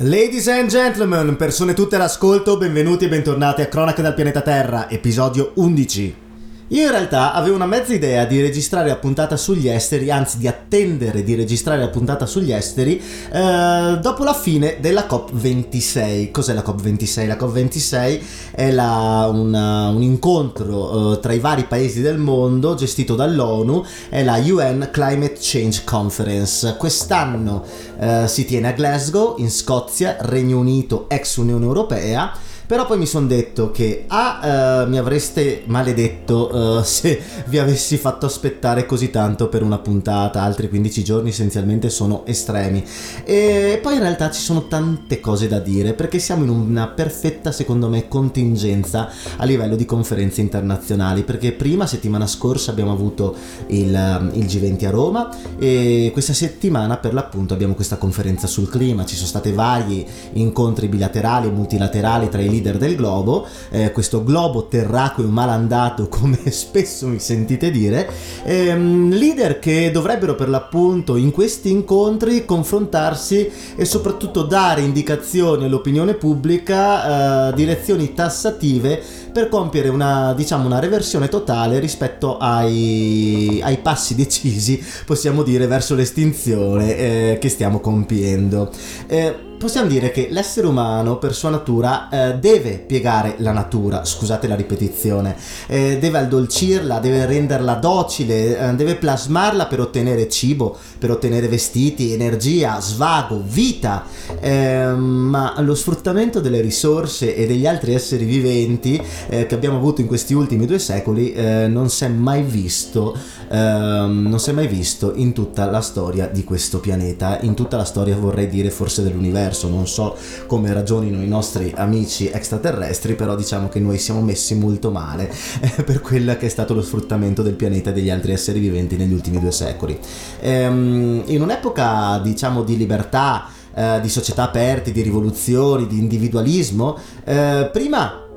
Ladies and gentlemen, persone tutte all'ascolto, benvenuti e bentornati a Cronache dal pianeta Terra, episodio 11. Io in realtà avevo una mezza idea di registrare la puntata sugli esteri, anzi di attendere di registrare la puntata sugli esteri eh, dopo la fine della COP26. Cos'è la COP26? La COP26 è la, una, un incontro eh, tra i vari paesi del mondo gestito dall'ONU, è la UN Climate Change Conference. Quest'anno eh, si tiene a Glasgow, in Scozia, Regno Unito, ex Unione Europea però poi mi sono detto che A, uh, mi avreste maledetto uh, se vi avessi fatto aspettare così tanto per una puntata, altri 15 giorni essenzialmente sono estremi. E poi in realtà ci sono tante cose da dire perché siamo in una perfetta, secondo me, contingenza a livello di conferenze internazionali. Perché prima, settimana scorsa, abbiamo avuto il, il G20 a Roma e questa settimana per l'appunto abbiamo questa conferenza sul clima. Ci sono stati vari incontri bilaterali e multilaterali tra i leader del globo, eh, questo globo terracqueo malandato come spesso mi sentite dire, ehm, leader che dovrebbero per l'appunto in questi incontri confrontarsi e soprattutto dare indicazioni all'opinione pubblica, eh, direzioni tassative per compiere una, diciamo, una reversione totale rispetto ai, ai passi decisi, possiamo dire, verso l'estinzione eh, che stiamo compiendo. Eh, possiamo dire che l'essere umano per sua natura eh, deve piegare la natura, scusate la ripetizione, eh, deve addolcirla, deve renderla docile, eh, deve plasmarla per ottenere cibo, per ottenere vestiti, energia, svago, vita, ehm, ma lo sfruttamento delle risorse e degli altri esseri viventi eh, che abbiamo avuto in questi ultimi due secoli eh, non si è mai visto, ehm, non si è mai visto in tutta la storia di questo pianeta, in tutta la storia vorrei dire forse dell'universo non so come ragionino i nostri amici extraterrestri, però diciamo che noi siamo messi molto male eh, per quello che è stato lo sfruttamento del pianeta e degli altri esseri viventi negli ultimi due secoli. Ehm, in un'epoca diciamo di libertà, eh, di società aperte, di rivoluzioni, di individualismo, eh, prima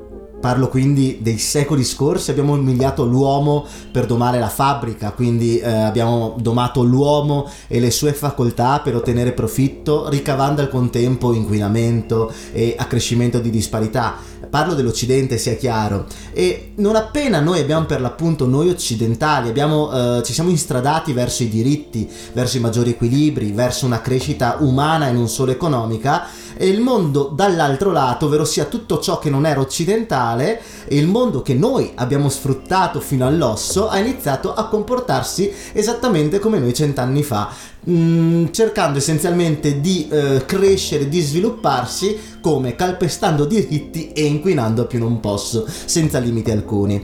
Parlo quindi dei secoli scorsi, abbiamo umiliato l'uomo per domare la fabbrica, quindi eh, abbiamo domato l'uomo e le sue facoltà per ottenere profitto, ricavando al contempo inquinamento e accrescimento di disparità. Parlo dell'Occidente, sia chiaro. E non appena noi abbiamo per l'appunto, noi occidentali, abbiamo, eh, ci siamo instradati verso i diritti, verso i maggiori equilibri, verso una crescita umana e non solo economica, e il mondo dall'altro lato, ovvero sia tutto ciò che non era occidentale, e il mondo che noi abbiamo sfruttato fino all'osso, ha iniziato a comportarsi esattamente come noi cent'anni fa, mh, mm, cercando essenzialmente di eh, crescere, di svilupparsi come calpestando diritti e inquinando a più non posso, senza limiti alcuni.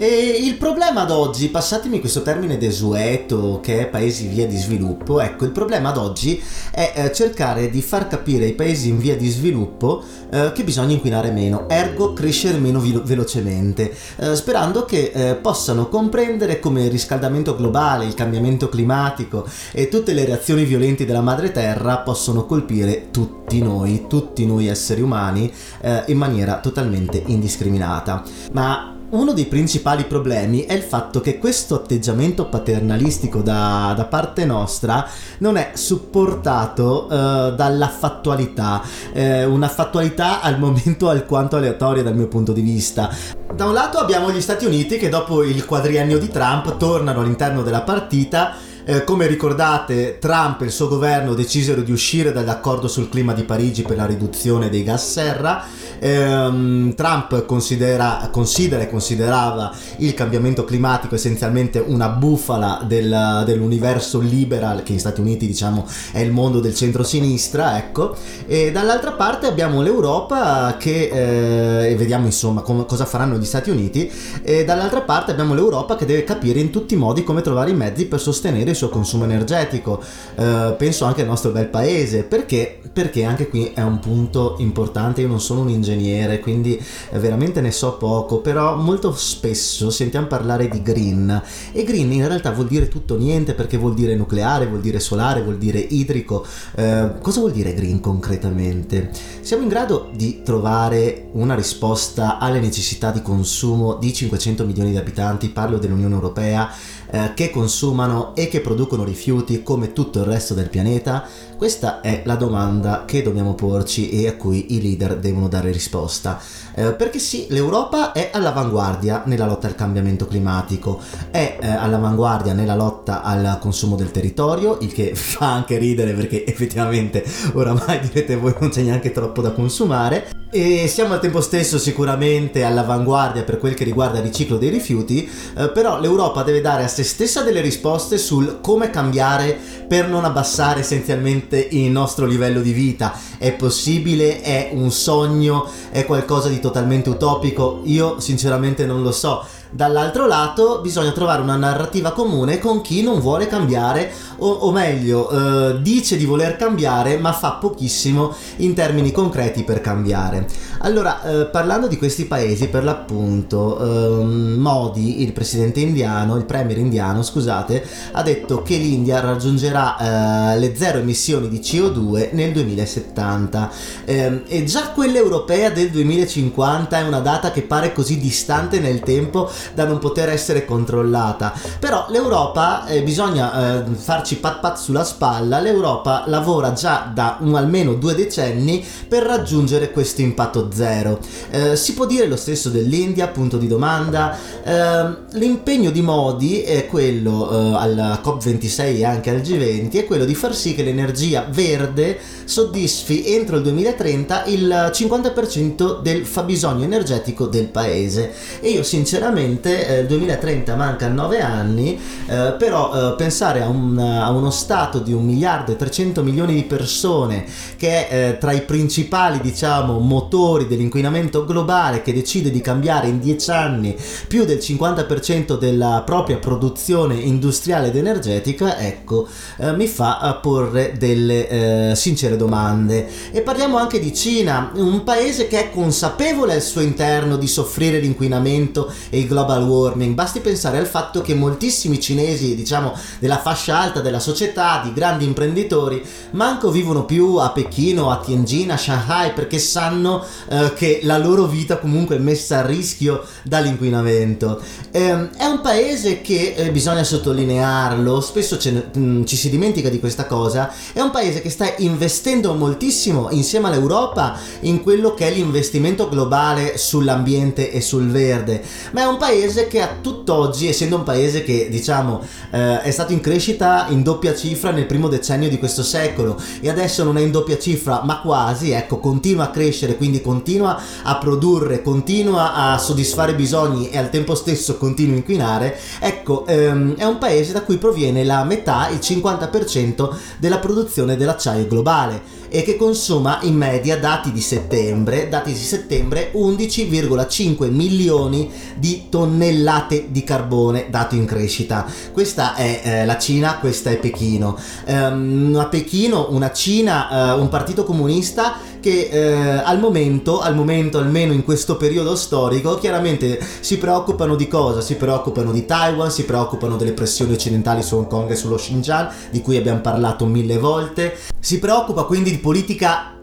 E il problema ad oggi, passatemi questo termine desueto che è paesi via di sviluppo, ecco, il problema ad oggi è eh, cercare di far capire ai paesi in via di sviluppo eh, che bisogna inquinare meno, ergo crescere meno velo- velocemente, eh, sperando che eh, possano comprendere come il riscaldamento globale, il cambiamento climatico e tutte le reazioni violenti della madre terra possono colpire tutti noi, tutti noi esseri umani, eh, in maniera totalmente indiscriminata. Ma uno dei principali problemi è il fatto che questo atteggiamento paternalistico da, da parte nostra non è supportato uh, dalla fattualità, eh, una fattualità al momento alquanto aleatoria dal mio punto di vista. Da un lato abbiamo gli Stati Uniti che dopo il quadriennio di Trump tornano all'interno della partita eh, come ricordate, Trump e il suo governo decisero di uscire dall'accordo sul clima di Parigi per la riduzione dei gas serra. Eh, Trump considera, considera, e considerava il cambiamento climatico essenzialmente una bufala del, dell'universo liberal, che negli Stati Uniti diciamo è il mondo del centro-sinistra, ecco. E dall'altra parte abbiamo l'Europa che, eh, vediamo insomma com- cosa faranno gli Stati Uniti, e dall'altra parte abbiamo l'Europa che deve capire in tutti i modi come trovare i mezzi per sostenere suo consumo energetico, eh, penso anche al nostro bel paese, perché? Perché anche qui è un punto importante, io non sono un ingegnere ingegnere, quindi veramente ne so poco, però molto spesso sentiamo parlare di green e green in realtà vuol dire tutto niente perché vuol dire nucleare, vuol dire solare, vuol dire idrico. Eh, cosa vuol dire green concretamente? Siamo in grado di trovare una risposta alle necessità di consumo di 500 milioni di abitanti, parlo dell'Unione Europea, eh, che consumano e che producono rifiuti come tutto il resto del pianeta? Questa è la domanda che dobbiamo porci e a cui i leader devono dare risposta. Eh, perché sì, l'Europa è all'avanguardia nella lotta al cambiamento climatico, è eh, all'avanguardia nella lotta al consumo del territorio, il che fa anche ridere perché effettivamente oramai direte voi non c'è neanche troppo da consumare. E siamo al tempo stesso sicuramente all'avanguardia per quel che riguarda il riciclo dei rifiuti, eh, però l'Europa deve dare a se stessa delle risposte sul come cambiare per non abbassare essenzialmente il nostro livello di vita. È possibile? È un sogno? È qualcosa di totalmente utopico? Io sinceramente non lo so Dall'altro lato bisogna trovare una narrativa comune con chi non vuole cambiare o, o meglio eh, dice di voler cambiare ma fa pochissimo in termini concreti per cambiare. Allora eh, parlando di questi paesi per l'appunto eh, Modi, il presidente indiano, il premier indiano scusate, ha detto che l'India raggiungerà eh, le zero emissioni di CO2 nel 2070 ehm, e già quella europea del 2050 è una data che pare così distante nel tempo da non poter essere controllata. Però l'Europa, eh, bisogna eh, farci pat pat sulla spalla, l'Europa lavora già da un, almeno due decenni per raggiungere questo impatto zero. Eh, si può dire lo stesso dell'India, punto di domanda. Eh, l'impegno di Modi è quello eh, alla COP26 e anche al G20 è quello di far sì che l'energia verde soddisfi entro il 2030 il 50% del fabbisogno energetico del paese. E io sinceramente ovviamente eh, il 2030 manca 9 anni, eh, però eh, pensare a, un, a, uno stato di 1 miliardo e 300 milioni di persone che è eh, tra i principali diciamo motori dell'inquinamento globale che decide di cambiare in 10 anni più del 50% della propria produzione industriale ed energetica, ecco, eh, mi fa porre delle eh, sincere domande. E parliamo anche di Cina, un paese che è consapevole al suo interno di soffrire l'inquinamento e il global warming, basti pensare al fatto che moltissimi cinesi, diciamo, della fascia alta della società, di grandi imprenditori, manco vivono più a Pechino, a Tianjin, a Shanghai, perché sanno eh, che la loro vita comunque è messa a rischio dall'inquinamento. Eh, è un paese che, eh, bisogna sottolinearlo, spesso ne, mh, mm, ci si dimentica di questa cosa, è un paese che sta investendo moltissimo insieme all'Europa in quello che è l'investimento globale sull'ambiente e sul verde, ma è un paese che a tutt'oggi, essendo un paese che diciamo eh, è stato in crescita in doppia cifra nel primo decennio di questo secolo e adesso non è in doppia cifra ma quasi, ecco, continua a crescere, quindi continua a produrre, continua a soddisfare bisogni e al tempo stesso continua a inquinare, ecco, ehm, è un paese da cui proviene la metà, il 50% della produzione dell'acciaio globale e che consuma in media dati di settembre, dati di settembre 11,5 milioni di tonnellate di carbone dato in crescita. Questa è eh, la Cina, questa è Pechino. Um, a Pechino una Cina, uh, un partito comunista che eh, al momento, al momento almeno in questo periodo storico, chiaramente si preoccupano di cosa? Si preoccupano di Taiwan, si preoccupano delle pressioni occidentali su Hong Kong e sullo Xinjiang, di cui abbiamo parlato mille volte. Si preoccupa quindi di politica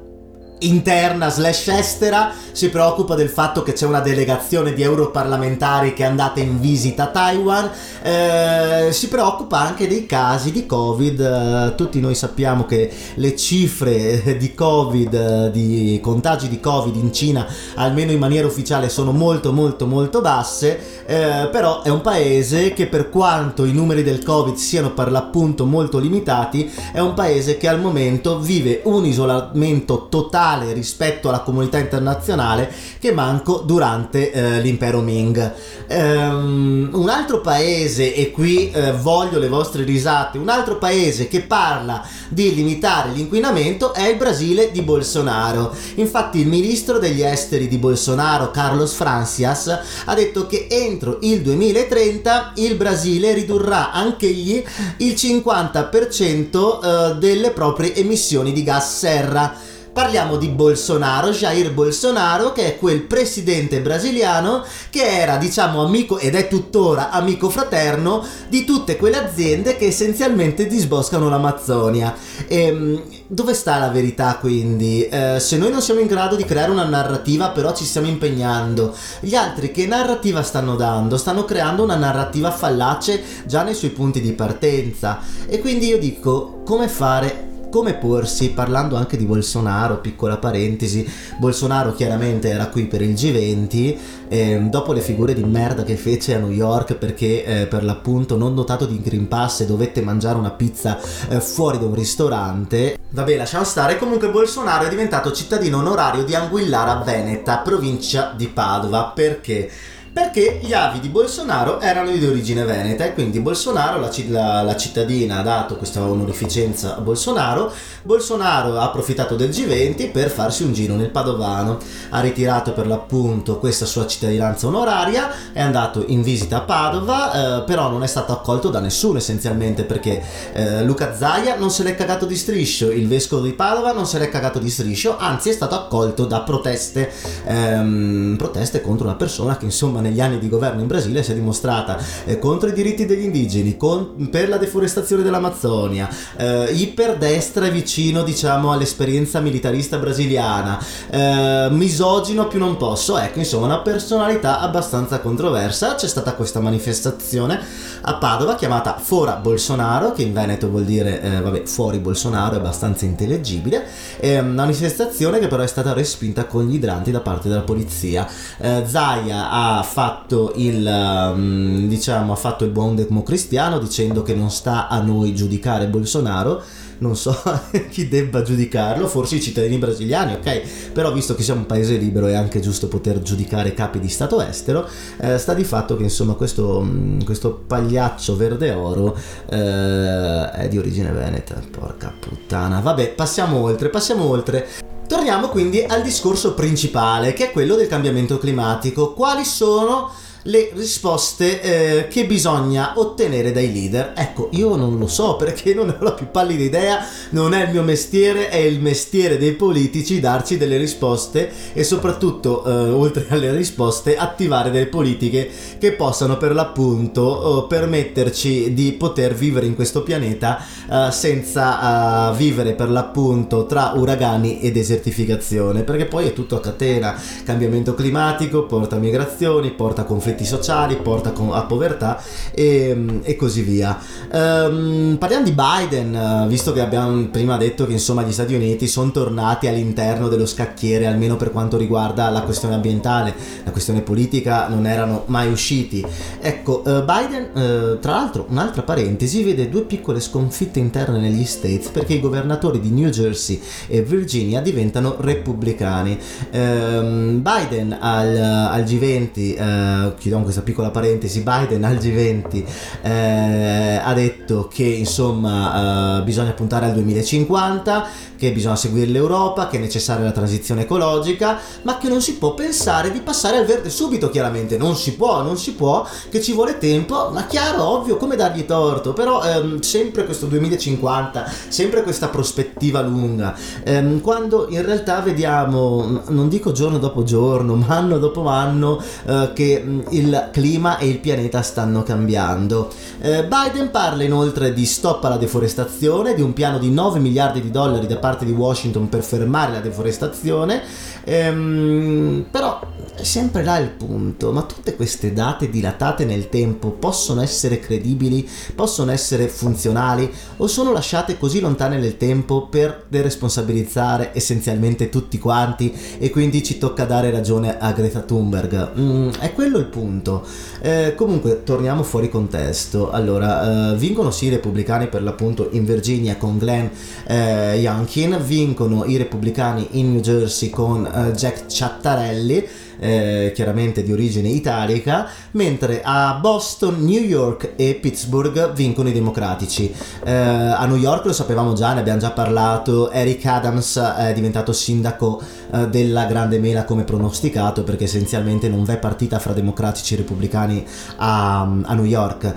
interna slash estera si preoccupa del fatto che c'è una delegazione di europarlamentari che è andata in visita a Taiwan eh, si preoccupa anche dei casi di covid eh, tutti noi sappiamo che le cifre di covid eh, di contagi di covid in Cina almeno in maniera ufficiale sono molto molto molto basse eh, però è un paese che per quanto i numeri del covid siano per l'appunto molto limitati è un paese che al momento vive un isolamento totale globale rispetto alla comunità internazionale che manco durante eh, l'impero Ming. Um, un altro paese, e qui eh, voglio le vostre risate, un altro paese che parla di limitare l'inquinamento è il Brasile di Bolsonaro. Infatti il ministro degli esteri di Bolsonaro, Carlos Francias, ha detto che entro il 2030 il Brasile ridurrà anch'egli il 50% eh, delle proprie emissioni di gas serra Parliamo di Bolsonaro, Jair Bolsonaro, che è quel presidente brasiliano che era, diciamo, amico ed è tuttora amico fraterno di tutte quelle aziende che essenzialmente disboscano l'Amazzonia. E, ehm, dove sta la verità quindi? Eh, se noi non siamo in grado di creare una narrativa, però ci stiamo impegnando, gli altri che narrativa stanno dando? Stanno creando una narrativa fallace già nei suoi punti di partenza. E quindi io dico, come fare come porsi, parlando anche di Bolsonaro, piccola parentesi, Bolsonaro chiaramente era qui per il G20, eh, dopo le figure di merda che fece a New York perché eh, per l'appunto non dotato di Green Pass dovette mangiare una pizza eh, fuori da un ristorante, vabbè lasciamo stare, comunque Bolsonaro è diventato cittadino onorario di Anguillara Veneta, provincia di Padova, perché? Perché gli avi di Bolsonaro erano di origine veneta e quindi Bolsonaro, la, la, la, cittadina, ha dato questa onorificenza a Bolsonaro. Bolsonaro ha approfittato del G20 per farsi un giro nel Padovano, ha ritirato per l'appunto questa sua cittadinanza onoraria, è andato in visita a Padova, eh, però non è stato accolto da nessuno essenzialmente perché eh, Luca Zaia non se l'è cagato di striscio, il vescovo di Padova non se l'è cagato di striscio, anzi è stato accolto da proteste, ehm, proteste contro una persona che insomma negli anni di governo in Brasile si è dimostrata eh, contro i diritti degli indigeni, con, per la deforestazione dell'Amazzonia, eh, iperdestra vicino diciamo all'esperienza militarista brasiliana, eh, misogino più non posso, ecco insomma una personalità abbastanza controversa, c'è stata questa manifestazione a Padova chiamata Fora Bolsonaro, che in Veneto vuol dire eh, vabbè, fuori Bolsonaro, è abbastanza intellegibile, è una manifestazione che però è stata respinta con gli idranti da parte della polizia. Eh, Zaia ha fatto il um, diciamo ha fatto il buon democristiano dicendo che non sta a noi giudicare Bolsonaro non so chi debba giudicarlo, forse i cittadini brasiliani, ok? Però visto che siamo un paese libero è anche giusto poter giudicare capi di Stato estero, eh, sta di fatto che insomma questo, mm, questo pagliaccio verde oro eh, è di origine veneta, porca puttana. Vabbè, passiamo oltre, passiamo oltre. Torniamo quindi al discorso principale, che è quello del cambiamento climatico. Quali sono le risposte eh, che bisogna ottenere dai leader. Ecco, io non lo so perché non ho la più pallida idea, non è il mio mestiere, è il mestiere dei politici darci delle risposte e soprattutto, eh, oltre alle risposte, attivare delle politiche che possano per l'appunto eh, permetterci di poter vivere in questo pianeta eh, senza eh, vivere per l'appunto tra uragani e desertificazione, perché poi è tutto a catena, cambiamento climatico porta migrazioni, porta conflitti conflitti sociali, porta a povertà e, e così via. Um, parliamo di Biden, eh, visto che abbiamo prima detto che insomma gli Stati Uniti sono tornati all'interno dello scacchiere, almeno per quanto riguarda la questione ambientale, la questione politica non erano mai usciti. Ecco, uh, Biden, uh, tra l'altro, un'altra parentesi, vede due piccole sconfitte interne negli States perché i governatori di New Jersey e Virginia diventano repubblicani. Uh, Biden al, al G20, chiudiamo questa piccola parentesi, Biden al G20 eh, ha detto che insomma eh, bisogna puntare al 2050, che bisogna seguire l'Europa, che è necessaria la transizione ecologica, ma che non si può pensare di passare al verde subito, chiaramente, non si può, non si può, che ci vuole tempo, ma chiaro, ovvio, come dargli torto, però ehm, sempre questo 2050, sempre questa prospettiva lunga, ehm, quando in realtà vediamo, non dico giorno dopo giorno, ma anno dopo anno, eh, che il clima e il pianeta stanno cambiando. Eh, Biden parla inoltre di stop alla deforestazione, di un piano di 9 miliardi di dollari da parte di Washington per fermare la deforestazione, ehm, però sempre là il punto, ma tutte queste date dilatate nel tempo possono essere credibili, possono essere funzionali o sono lasciate così lontane nel tempo per deresponsabilizzare essenzialmente tutti quanti e quindi ci tocca dare ragione a Greta Thunberg? Mm, è quello il punto. Eh, comunque, torniamo fuori contesto. Allora, eh, vincono sì i repubblicani per l'appunto in Virginia con Glenn eh, Youngkin, vincono i repubblicani in New Jersey con eh, Jack Ciattarelli eh, chiaramente di origine italica, mentre a Boston, New York e Pittsburgh vincono i democratici. Eh, a New York lo sapevamo già, ne abbiamo già parlato, Eric Adams è diventato sindaco eh, della Grande Mela come pronosticato perché essenzialmente non v'è partita fra democratici e repubblicani a, a New York.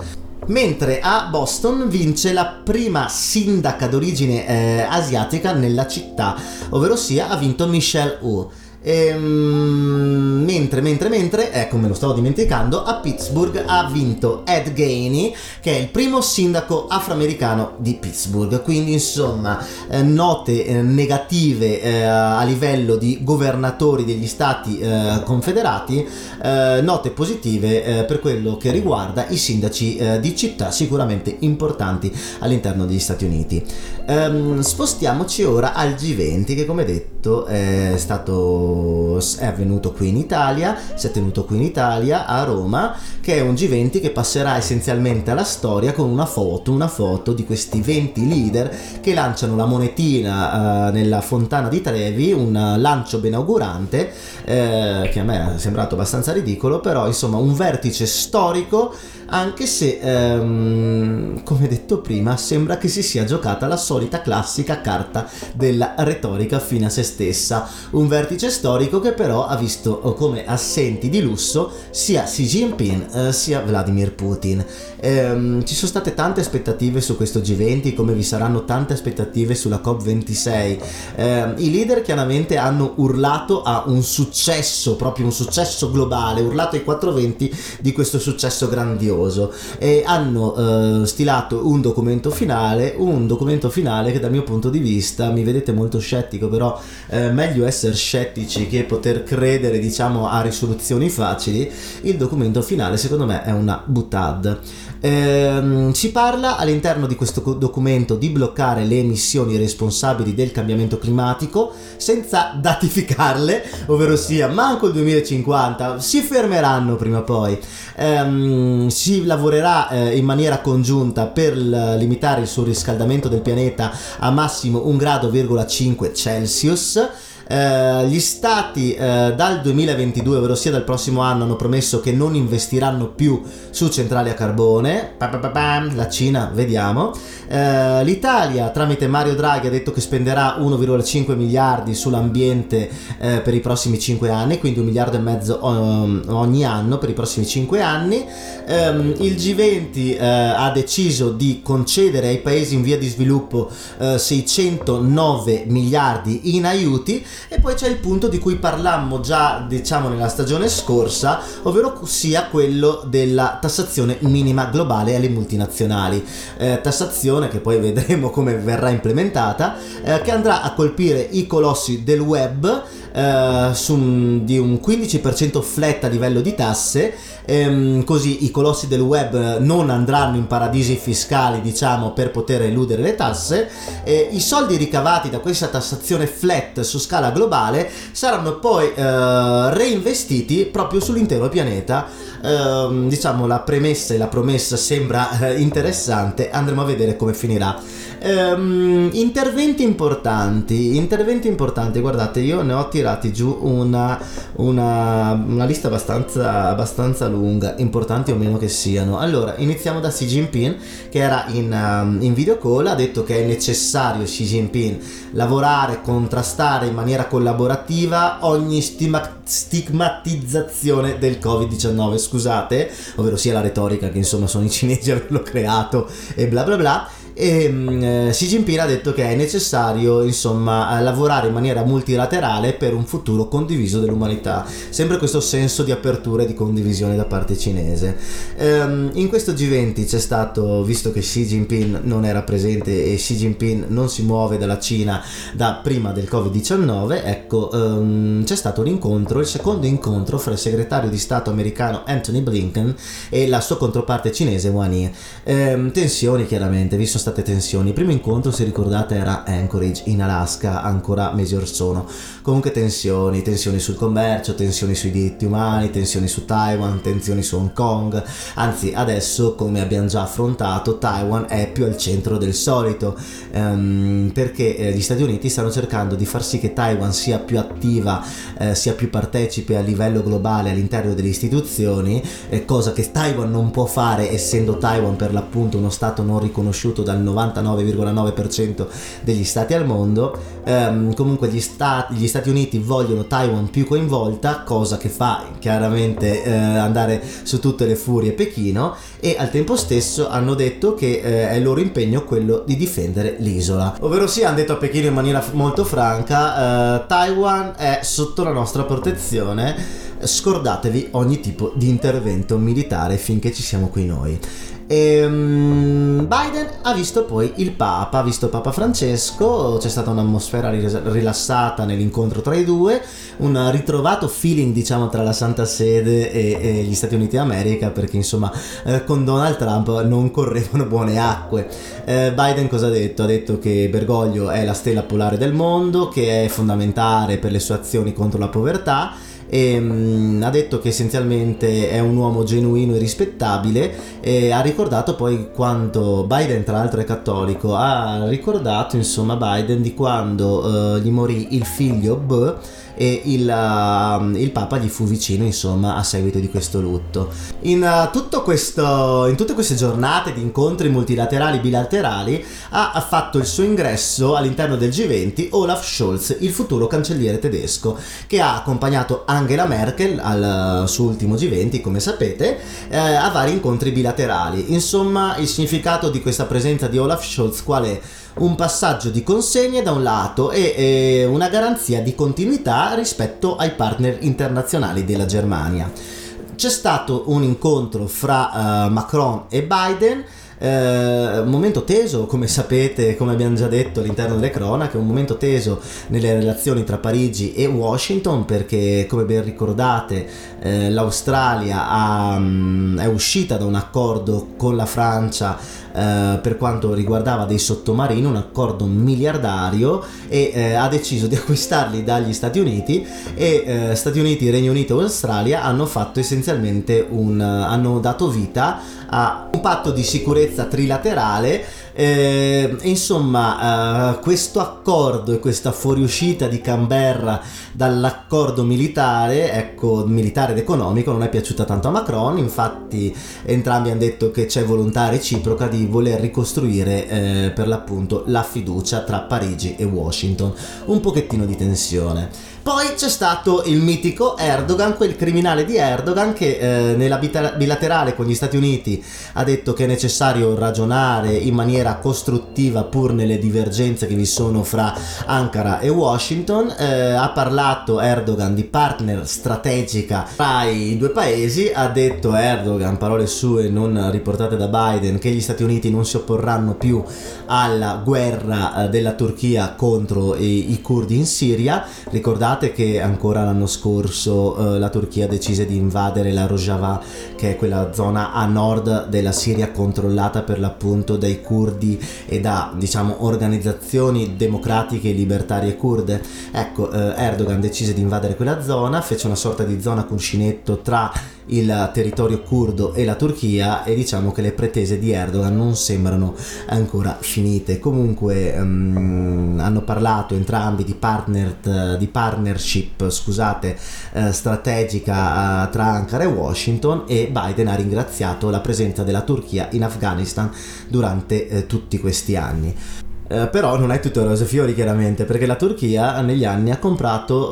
mentre a Boston vince la prima sindaca d'origine eh, asiatica nella città, ovvero sia ha vinto Michelle Wu. Ehm, mentre, mentre, mentre, ecco me lo stavo dimenticando, a Pittsburgh ha vinto Ed Gainey, che è il primo sindaco afroamericano di Pittsburgh. Quindi, insomma, eh, note eh, negative eh, a livello di governatori degli stati eh, confederati, eh, note positive eh, per quello che riguarda i sindaci di città sicuramente importanti all'interno degli Stati Uniti. Ehm, spostiamoci ora al G20, che come detto è stato è avvenuto qui in Italia, si è tenuto qui in Italia a Roma, che è un G20 che passerà essenzialmente alla storia con una foto, una foto di questi 20 leader che lanciano la monetina uh, nella fontana di Trevi, un lancio benaugurante eh, che a me è sembrato abbastanza ridicolo, però insomma un vertice storico anche se, ehm, come detto prima, sembra che si sia giocata la solita classica carta della retorica fine a se stessa, un vertice storico che però ha visto oh, come assenti di lusso sia Xi Jinping eh, sia Vladimir Putin. Ehm, ci sono state tante aspettative su questo G20, come vi saranno tante aspettative sulla COP26. Ehm, I leader chiaramente hanno urlato a un successo, proprio un successo globale, urlato ai 420 di questo successo grandioso meraviglioso e hanno eh, stilato un documento finale, un documento finale che dal mio punto di vista mi vedete molto scettico, però eh, meglio essere scettici che poter credere diciamo a risoluzioni facili. Il documento finale secondo me è una butad. Eh, si parla all'interno di questo documento di bloccare le emissioni responsabili del cambiamento climatico senza datificarle, ovvero sia manco il 2050, si fermeranno prima o poi. Eh, si lavorerà eh, in maniera congiunta per l- limitare il surriscaldamento del pianeta a massimo 1,5 grado Celsius eh, gli stati eh, dal 2022, ovvero sia dal prossimo anno, hanno promesso che non investiranno più su centrali a carbone. La Cina, vediamo. Eh, L'Italia, tramite Mario Draghi, ha detto che spenderà 1,5 miliardi sull'ambiente eh, per i prossimi 5 anni, quindi un miliardo e mezzo ogni anno per i prossimi 5 anni. Ehm, il G20 eh, ha deciso di concedere ai paesi in via di sviluppo 609 miliardi in aiuti e poi c'è il punto di cui parlammo già, diciamo, nella stagione scorsa, ovvero sia quello della tassazione minima globale alle multinazionali. Eh, tassazione che poi vedremo come verrà implementata, eh, che andrà a colpire i colossi del web eh, su, di un 15% flat a livello di tasse, ehm, così i colossi del web non andranno in paradisi fiscali, diciamo, per poter eludere le tasse. Eh, I soldi ricavati da questa tassazione flat su scala globale saranno poi eh, reinvestiti proprio sull'intero pianeta. Ehm, diciamo la premessa e la promessa sembra eh, interessante, andremo a vedere come finirà. Um, interventi importanti, interventi importanti, guardate, io ne ho tirati giù una, una, una lista abbastanza, abbastanza, lunga, importanti o meno che siano. Allora, iniziamo da Xi Jinping, che era in, um, in video call, ha detto che è necessario Xi Jinping lavorare, contrastare in maniera collaborativa ogni stima- stigmatizzazione del Covid-19, scusate, ovvero sia la retorica che insomma sono i cinesi a averlo creato e bla bla bla e mm, eh, Xi Jinping ha detto che è necessario insomma lavorare in maniera multilaterale per un futuro condiviso dell'umanità. Sempre questo senso di apertura e di condivisione da parte cinese. Ehm, in questo G20 c'è stato visto che Xi Jinping non era presente e Xi Jinping non si muove dalla Cina da prima del Covid-19 ecco ehm, c'è stato un incontro il secondo incontro fra il segretario di Stato americano Anthony Blinken e la sua controparte cinese Wang Yi. Ehm, tensioni chiaramente visto state tensioni. Il primo incontro, se ricordate, era Anchorage in Alaska ancora mesi or sono. Comunque tensioni, tensioni sul commercio, tensioni sui diritti umani, tensioni su Taiwan, tensioni su Hong Kong. Anzi, adesso, come abbiamo già affrontato, Taiwan è più al centro del solito um, perché eh, gli Stati Uniti stanno cercando di far sì che Taiwan sia più attiva, eh, sia più partecipe a livello globale all'interno delle istituzioni, eh, cosa che Taiwan non può fare essendo Taiwan per l'appunto uno stato non riconosciuto dal 99,9% degli stati al mondo. Ehm, comunque gli stati, gli stati, Uniti vogliono Taiwan più coinvolta, cosa che fa chiaramente eh, andare su tutte le furie Pechino e al tempo stesso hanno detto che eh, è il loro impegno quello di difendere l'isola. Ovvero sì, hanno detto a Pechino in maniera molto franca, eh, Taiwan è sotto la nostra protezione scordatevi ogni tipo di intervento militare finché ci siamo qui noi. E, um, Biden ha visto poi il Papa, ha visto Papa Francesco, c'è stata un'atmosfera rilassata nell'incontro tra i due, un ritrovato feeling diciamo tra la Santa Sede e, e gli Stati Uniti d'America perché insomma eh, con Donald Trump non correvano buone acque. Eh, Biden cosa ha detto? Ha detto che Bergoglio è la stella polare del mondo, che è fondamentale per le sue azioni contro la povertà e mh, ha detto che essenzialmente è un uomo genuino e rispettabile e ha ricordato poi quanto Biden tra l'altro è cattolico. Ha ricordato insomma Biden di quando uh, gli morì il figlio B e il, uh, il, Papa gli fu vicino insomma a seguito di questo lutto. In, uh, questo, in tutte queste giornate di incontri multilaterali bilaterali ha, fatto il suo ingresso all'interno del G20 Olaf Scholz, il futuro cancelliere tedesco, che ha accompagnato Angela Merkel al suo ultimo G20, come sapete, eh, a vari incontri bilaterali. Insomma, il significato di questa presenza di Olaf Scholz qual è? Un passaggio di consegne da un lato e, e una garanzia di continuità rispetto ai partner internazionali della Germania. C'è stato un incontro fra uh, Macron e Biden eh, momento teso, come sapete, come abbiamo già detto all'interno delle cronache, un momento teso nelle relazioni tra Parigi e Washington perché, come ben ricordate, eh, l'Australia ha, um, è uscita da un accordo con la Francia eh, per quanto riguardava dei sottomarini, un accordo miliardario e eh, ha deciso di acquistarli dagli Stati Uniti e eh, Stati Uniti, Regno Unito e Australia hanno fatto essenzialmente un hanno dato vita a un patto di sicurezza trilaterale eh, insomma, eh, questo accordo e questa fuoriuscita di Canberra dall'accordo militare, ecco, militare ed economico, non è piaciuta tanto a Macron. Infatti, entrambi hanno detto che c'è volontà reciproca di voler ricostruire eh, per l'appunto la fiducia tra Parigi e Washington. Un pochettino di tensione. Poi c'è stato il mitico Erdogan, quel criminale di Erdogan che eh, nella bilaterale con gli Stati Uniti ha detto che è necessario ragionare in maniera costruttiva pur nelle divergenze che vi sono fra Ankara e Washington. Eh, ha parlato Erdogan di partner strategica tra i due paesi, ha detto Erdogan, parole sue non riportate da Biden, che gli Stati Uniti non si opporranno più alla guerra eh, della Turchia contro i, i curdi in Siria. Ricordate Ricordate che ancora l'anno scorso eh, la Turchia decise di invadere la Rojava, che è quella zona a nord della Siria controllata per l'appunto dai curdi e da diciamo organizzazioni democratiche e libertarie kurde. Ecco, eh, Erdogan decise di invadere quella zona, fece una sorta di zona cuscinetto tra il territorio curdo e la Turchia e diciamo che le pretese di Erdogan non sembrano ancora finite. Comunque um, hanno parlato entrambi di, partner, di partnership scusate, eh, strategica uh, tra Ankara e Washington e Biden ha ringraziato la presenza della Turchia in Afghanistan durante eh, tutti questi anni. Eh, però non è tutto rose fiori chiaramente perché la Turchia negli anni ha comprato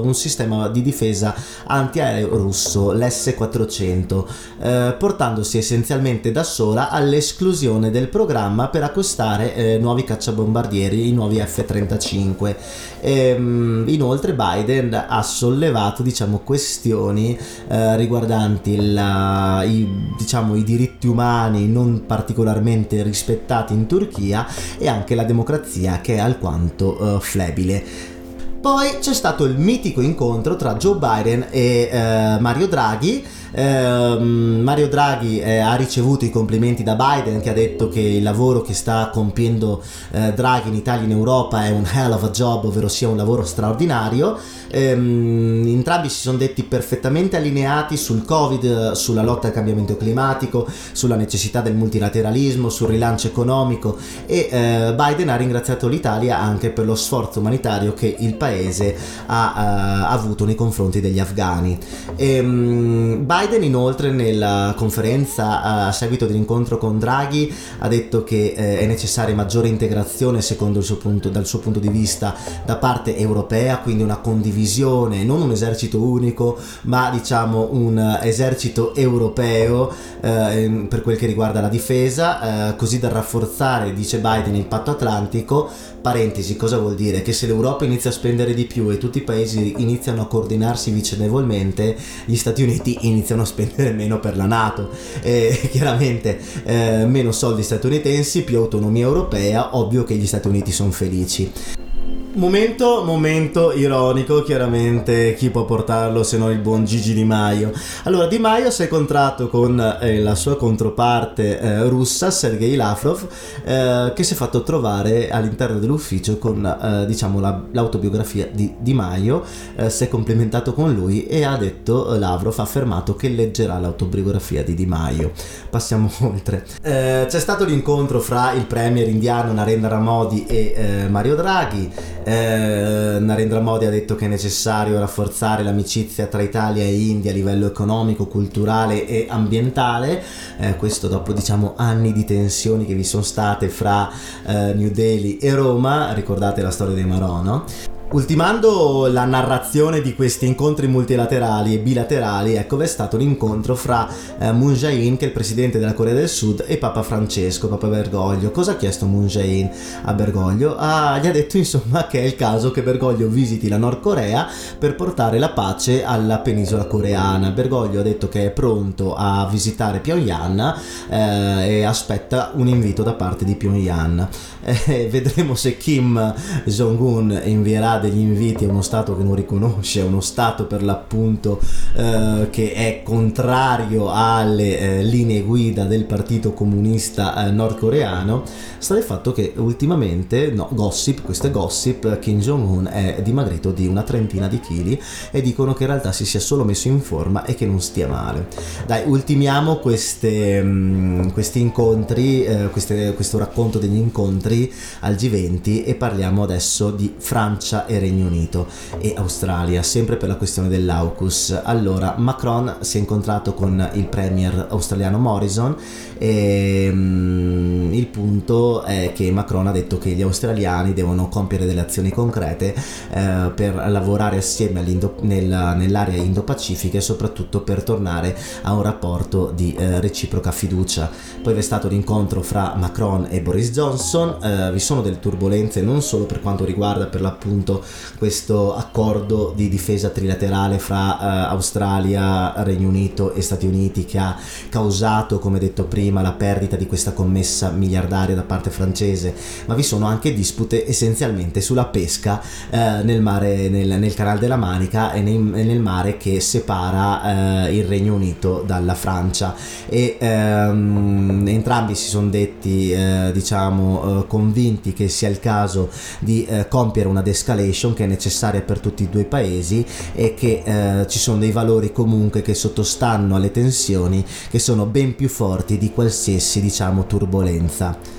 uh, un sistema di difesa antiaereo russo, l'S-400, uh, eh, portandosi essenzialmente da sola all'esclusione del programma per acquistare nuovi cacciabombardieri, i nuovi F-35. E, um, inoltre Biden ha sollevato diciamo, questioni riguardanti la, i, diciamo, i diritti umani non particolarmente rispettati in Turchia e anche la democrazia che è alquanto uh, flebile. Poi c'è stato il mitico incontro tra Joe Biden e uh, Mario Draghi eh, Mario Draghi eh, ha ricevuto i complimenti da Biden che ha detto che il lavoro che sta compiendo eh, Draghi in Italia e in Europa è un hell of a job, ovvero sia un lavoro straordinario. Ehm, entrambi si sono detti perfettamente allineati sul Covid, sulla lotta al cambiamento climatico, sulla necessità del multilateralismo, sul rilancio economico e eh, Biden ha ringraziato l'Italia anche per lo sforzo umanitario che il paese ha uh, avuto nei confronti degli afghani. Ehm, Biden Biden inoltre nella conferenza a seguito dell'incontro con Draghi ha detto che eh, è necessaria maggiore integrazione secondo il suo punto, dal suo punto di vista da parte europea, quindi una condivisione, non un esercito unico, ma diciamo un esercito europeo eh, per quel che riguarda la difesa, eh, così da rafforzare, dice Biden, il patto atlantico. Parentesi, cosa vuol dire? Che se l'Europa inizia a spendere di più e tutti i paesi iniziano a coordinarsi vicendevolmente, gli Stati Uniti iniziano a spendere meno per la Nato. E chiaramente eh, meno soldi statunitensi, più autonomia europea, ovvio che gli Stati Uniti sono felici. Momento, momento ironico, chiaramente chi può portarlo se non il buon Gigi Di Maio. Allora, Di Maio si è incontrato con eh, la sua controparte eh, russa, Sergei Lavrov, eh, che si è fatto trovare all'interno dell'ufficio con, eh, diciamo, la, l'autobiografia di Di Maio, eh, si è complimentato con lui e ha detto, eh, Lavrov ha affermato che leggerà l'autobiografia di Di Maio. Passiamo oltre. c'è stato l'incontro fra il premier indiano Narendra Modi e Mario Draghi eh, Narendra Modi ha detto che è necessario rafforzare l'amicizia tra Italia e India a livello economico, culturale e ambientale, eh, questo dopo diciamo anni di tensioni che vi sono state fra eh, New Delhi e Roma, ricordate la storia dei Marò, no? Ultimando la narrazione di questi incontri multilaterali e bilaterali, ecco, è stato l'incontro fra eh, Moon Jae-in, che è il presidente della Corea del Sud, e Papa Francesco, Papa Bergoglio. Cosa ha chiesto Moon Jae-in a Bergoglio? Ah, gli ha detto insomma che è il caso che Bergoglio visiti la Nord Corea per portare la pace alla penisola coreana. Bergoglio ha detto che è pronto a visitare Pyongyang eh, e aspetta un invito da parte di Pyongyang. Eh, vedremo se Kim Jong-un invierà degli inviti a uno Stato che non riconosce, a uno Stato per l'appunto eh, che è contrario alle eh, linee guida del Partito Comunista eh, nordcoreano, sta il fatto che ultimamente, no, gossip, questo è gossip, Kim Jong-un è dimagrito di una trentina di chili e dicono che in realtà si sia solo messo in forma e che non stia male. Dai, ultimiamo queste, mh, mm, questi incontri, eh, queste, questo racconto degli incontri al G20 e parliamo adesso di Francia e Regno Unito e Australia, sempre per la questione dell'AUKUS. Allora, Macron si è incontrato con il premier australiano Morrison e um, il punto è che Macron ha detto che gli australiani devono compiere delle azioni concrete eh, per lavorare assieme nel, nell'area Indo-Pacifica e soprattutto per tornare a un rapporto di eh, reciproca fiducia. Poi vi è stato l'incontro fra Macron e Boris Johnson, eh, vi sono delle turbulenze non solo per quanto riguarda per l'appunto questo accordo di difesa trilaterale fra eh, Australia, Regno Unito e Stati Uniti che ha causato, come detto prima, la perdita di questa commessa miliardaria da parte francese, ma vi sono anche dispute essenzialmente sulla pesca eh, nel, mare, nel, nel canale della Manica e nel, nel mare che separa eh, il Regno Unito dalla Francia. E ehm, entrambi si sono detti eh, diciamo eh, convinti che sia il caso di eh, compiere una descalation escalation che è necessaria per tutti e due i paesi e che eh, ci sono dei valori comunque che sottostanno alle tensioni che sono ben più forti di qualsiasi diciamo turbolenza.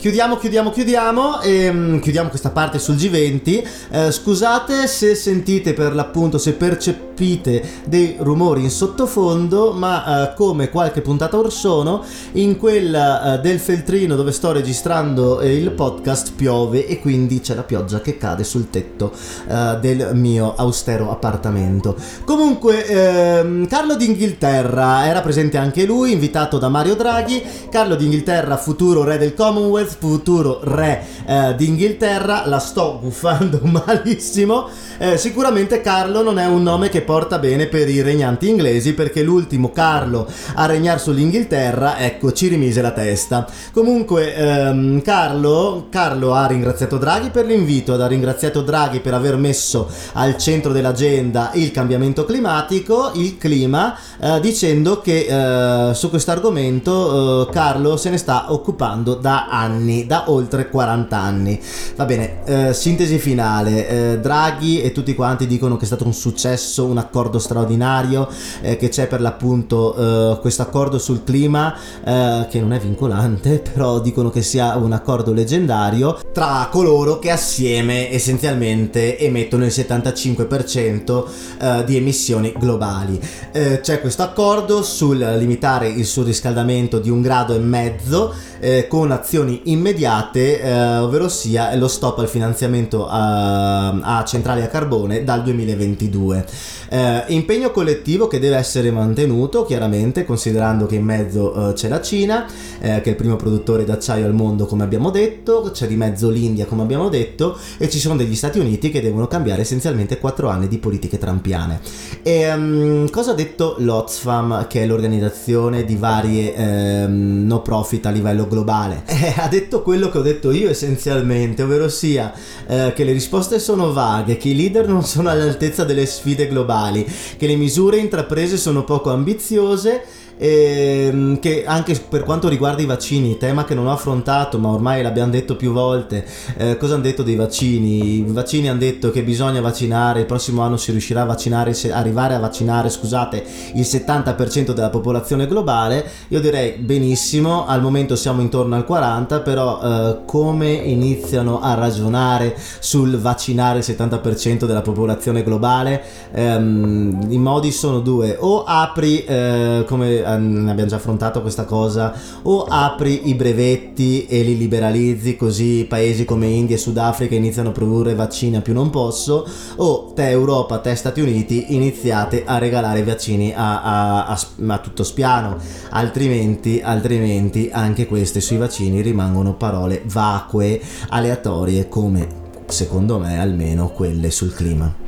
Chiudiamo, chiudiamo, chiudiamo e um, chiudiamo questa parte sul G20. Eh, scusate se sentite per l'appunto, se percepite dei rumori in sottofondo, ma eh, come qualche puntata or sono, in quella eh, del feltrino dove sto registrando eh, il podcast piove e quindi c'è la pioggia che cade sul tetto eh, del mio austero appartamento. Comunque, ehm, Carlo d'Inghilterra era presente anche lui, invitato da Mario Draghi. Carlo d'Inghilterra, futuro re del Commonwealth futuro re eh, d'Inghilterra, la sto buffando malissimo. Eh, sicuramente Carlo non è un nome che porta bene per i regnanti inglesi perché l'ultimo Carlo a regnare sull'Inghilterra, ecco, ci rimise la testa. Comunque ehm, Carlo, Carlo ha ringraziato Draghi per l'invito, ha ringraziato Draghi per aver messo al centro dell'agenda il cambiamento climatico, il clima, eh, dicendo che eh, su questo argomento eh, Carlo se ne sta occupando da anni anni, da oltre 40 anni. Va bene, eh, sintesi finale, eh, Draghi e tutti quanti dicono che è stato un successo, un accordo straordinario, eh, che c'è per l'appunto eh, questo accordo sul clima eh, che non è vincolante, però dicono che sia un accordo leggendario tra coloro che assieme essenzialmente emettono il 75% eh, di emissioni globali. c'è questo accordo sul limitare il surriscaldamento di un grado e mezzo con azioni immediate, eh, ovvero sia lo stop al finanziamento a, a centrali a carbone dal 2022. Eh, impegno collettivo che deve essere mantenuto, chiaramente, considerando che in mezzo eh, c'è la Cina, eh, che è il primo produttore d'acciaio al mondo, come abbiamo detto, c'è di mezzo l'India, come abbiamo detto, e ci sono degli Stati Uniti che devono cambiare essenzialmente 4 anni di politiche trampiane. E um, cosa ha detto l'Oxfam, che è l'organizzazione di varie um, no profit a livello globale? Eh, ha detto quello che ho detto io essenzialmente, ovvero sia eh, che le risposte sono vaghe, che i leader non sono all'altezza delle sfide globali, che le misure intraprese sono poco ambiziose ehm, che anche per quanto riguarda i vaccini, tema che non ho affrontato ma ormai l'abbiamo detto più volte, eh, cosa hanno detto dei vaccini? I vaccini hanno detto che bisogna vaccinare, il prossimo anno si riuscirà a vaccinare, arrivare a vaccinare, scusate, il 70% della popolazione globale, io direi benissimo, al momento siamo intorno al 40%, però eh, come iniziano a ragionare sul vaccinare il 70% della popolazione globale? Ehm, I modi sono due, o apri eh, come abbiamo già affrontato questa cosa, o apri i brevetti e li liberalizzi così paesi come India e Sudafrica iniziano a produrre vaccini a più non posso, o te Europa, te Stati Uniti iniziate a regalare vaccini a, a, a, a tutto spiano, altrimenti, altrimenti anche queste sui vaccini rimangono parole vacue, aleatorie come secondo me almeno quelle sul clima.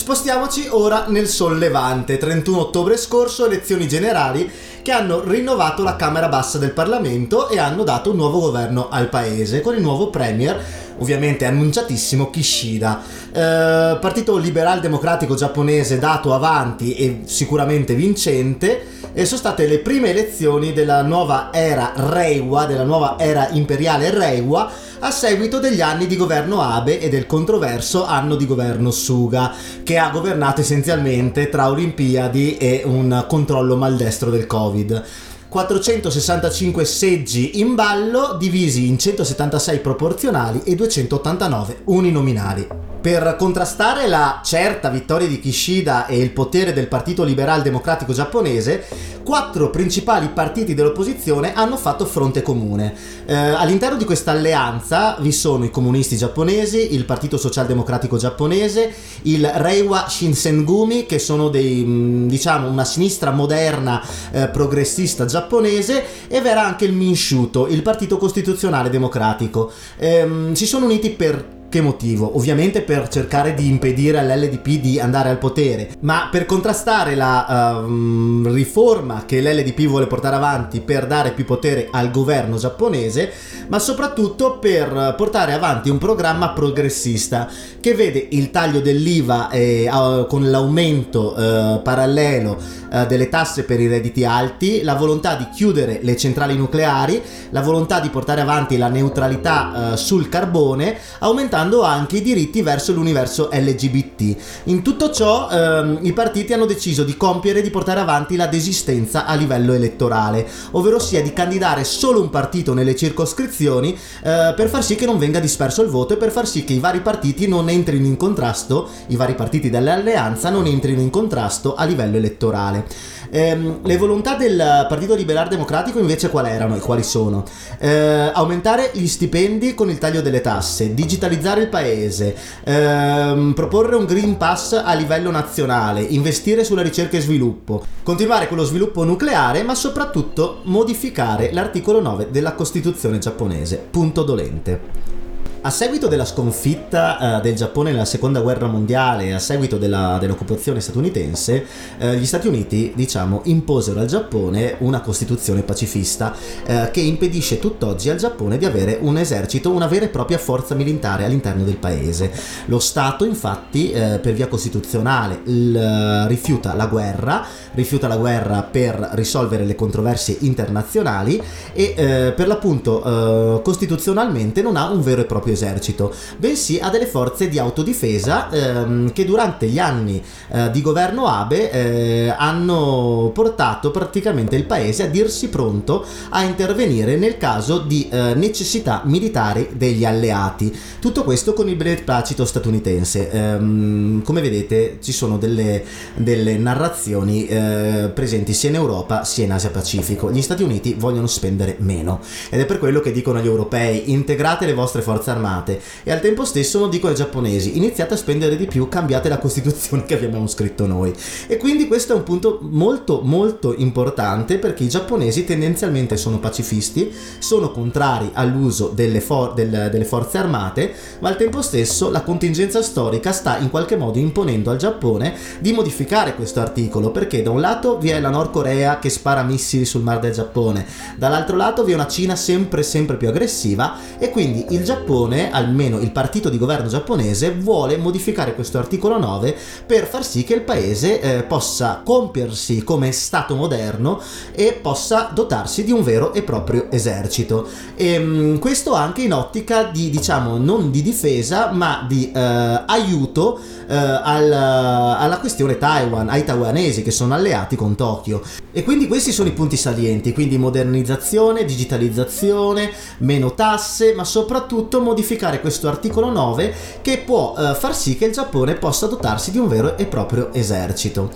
Spostiamoci ora nel sollevante. 31 ottobre scorso, elezioni generali che hanno rinnovato la Camera Bassa del Parlamento e hanno dato un nuovo governo al paese con il nuovo premier, ovviamente annunciatissimo Kishida. Eh, partito liberal democratico giapponese dato avanti e sicuramente vincente e sono state le prime elezioni della nuova era Reiwa, della nuova era imperiale Reiwa a seguito degli anni di governo Abe e del controverso anno di governo Suga, che ha governato essenzialmente tra Olimpiadi e un controllo maldestro del Covid. 465 seggi in ballo divisi in 176 proporzionali e 289 uninominali. Per contrastare la certa vittoria di Kishida e il potere del Partito Liberal Democratico giapponese, quattro principali partiti dell'opposizione hanno fatto fronte comune. Eh, all'interno di questa alleanza vi sono i comunisti giapponesi, il Partito Socialdemocratico giapponese, il Reiwa Shinsengumi, che sono dei, mm, diciamo, una sinistra moderna eh, progressista giapponese, e verrà anche il Minshuto, il Partito Costituzionale Democratico. Eh, si sono uniti per che motivo? Ovviamente per cercare di impedire all'LDP di andare al potere, ma per contrastare la uh, riforma che l'LDP vuole portare avanti per dare più potere al governo giapponese, ma soprattutto per portare avanti un programma progressista che vede il taglio dell'IVA eh, uh, con l'aumento uh, parallelo eh, delle tasse per i redditi alti, la volontà di chiudere le centrali nucleari, la volontà di portare avanti la neutralità sul carbone, aumentando rispettando anche i diritti verso l'universo LGBT. In tutto ciò ehm, i partiti hanno deciso di compiere e di portare avanti la desistenza a livello elettorale, ovvero sia di candidare solo un partito nelle circoscrizioni eh, per far sì che non venga disperso il voto e per far sì che i vari partiti non entrino in contrasto, i vari partiti dell'alleanza non entrino in contrasto a livello elettorale. Ehm, le volontà del Partito Liberal Democratico invece quali erano e quali sono? Eh, aumentare gli stipendi con il taglio delle tasse, digitalizzare il paese, ehm, proporre un Green Pass a livello nazionale, investire sulla ricerca e sviluppo, continuare con lo sviluppo nucleare, ma soprattutto modificare l'articolo 9 della Costituzione giapponese. Punto dolente. A seguito della sconfitta uh, del Giappone nella seconda guerra mondiale, a seguito della, dell'occupazione statunitense, uh, gli Stati Uniti, diciamo, imposero al Giappone una costituzione pacifista uh, che impedisce tutt'oggi al Giappone di avere un esercito, una vera e propria forza militare all'interno del paese. Lo Stato, infatti, per via costituzionale, l- rifiuta la guerra, rifiuta la guerra per risolvere le controversie internazionali e per l'appunto costituzionalmente non ha un vero e proprio proprio esercito, bensì a delle forze di autodifesa ehm, che durante gli anni eh, di governo Abe eh, hanno portato praticamente il paese a dirsi pronto a intervenire nel caso di eh, necessità militari degli alleati. Tutto questo con il benepacito statunitense. Ehm, come vedete ci sono delle, delle narrazioni eh, presenti sia in Europa sia in Asia Pacifico. Gli Stati Uniti vogliono spendere meno ed è per quello che dicono agli europei integrate le vostre forze armate armate e al tempo stesso non dico ai giapponesi iniziate a spendere di più, cambiate la costituzione che abbiamo scritto noi. E quindi questo è un punto molto molto importante perché i giapponesi tendenzialmente sono pacifisti, sono contrari all'uso delle, for- del, delle forze armate, ma al tempo stesso la contingenza storica sta in qualche modo imponendo al Giappone di modificare questo articolo perché da un lato vi è la Nord Corea che spara missili sul mar del Giappone, dall'altro lato vi è una Cina sempre sempre più aggressiva e quindi il Giappone Giappone, almeno il partito di governo giapponese, vuole modificare questo articolo 9 per far sì che il paese eh, possa compiersi come Stato moderno e possa dotarsi di un vero e proprio esercito. E, ehm, mh, questo anche in ottica di, diciamo, non di difesa, ma di eh, aiuto eh, al, alla questione Taiwan, ai taiwanesi che sono alleati con Tokyo. E quindi questi sono i punti salienti, quindi modernizzazione, digitalizzazione, meno tasse, ma soprattutto modificare questo articolo 9 che può eh, far sì che il Giappone possa dotarsi di un vero e proprio esercito.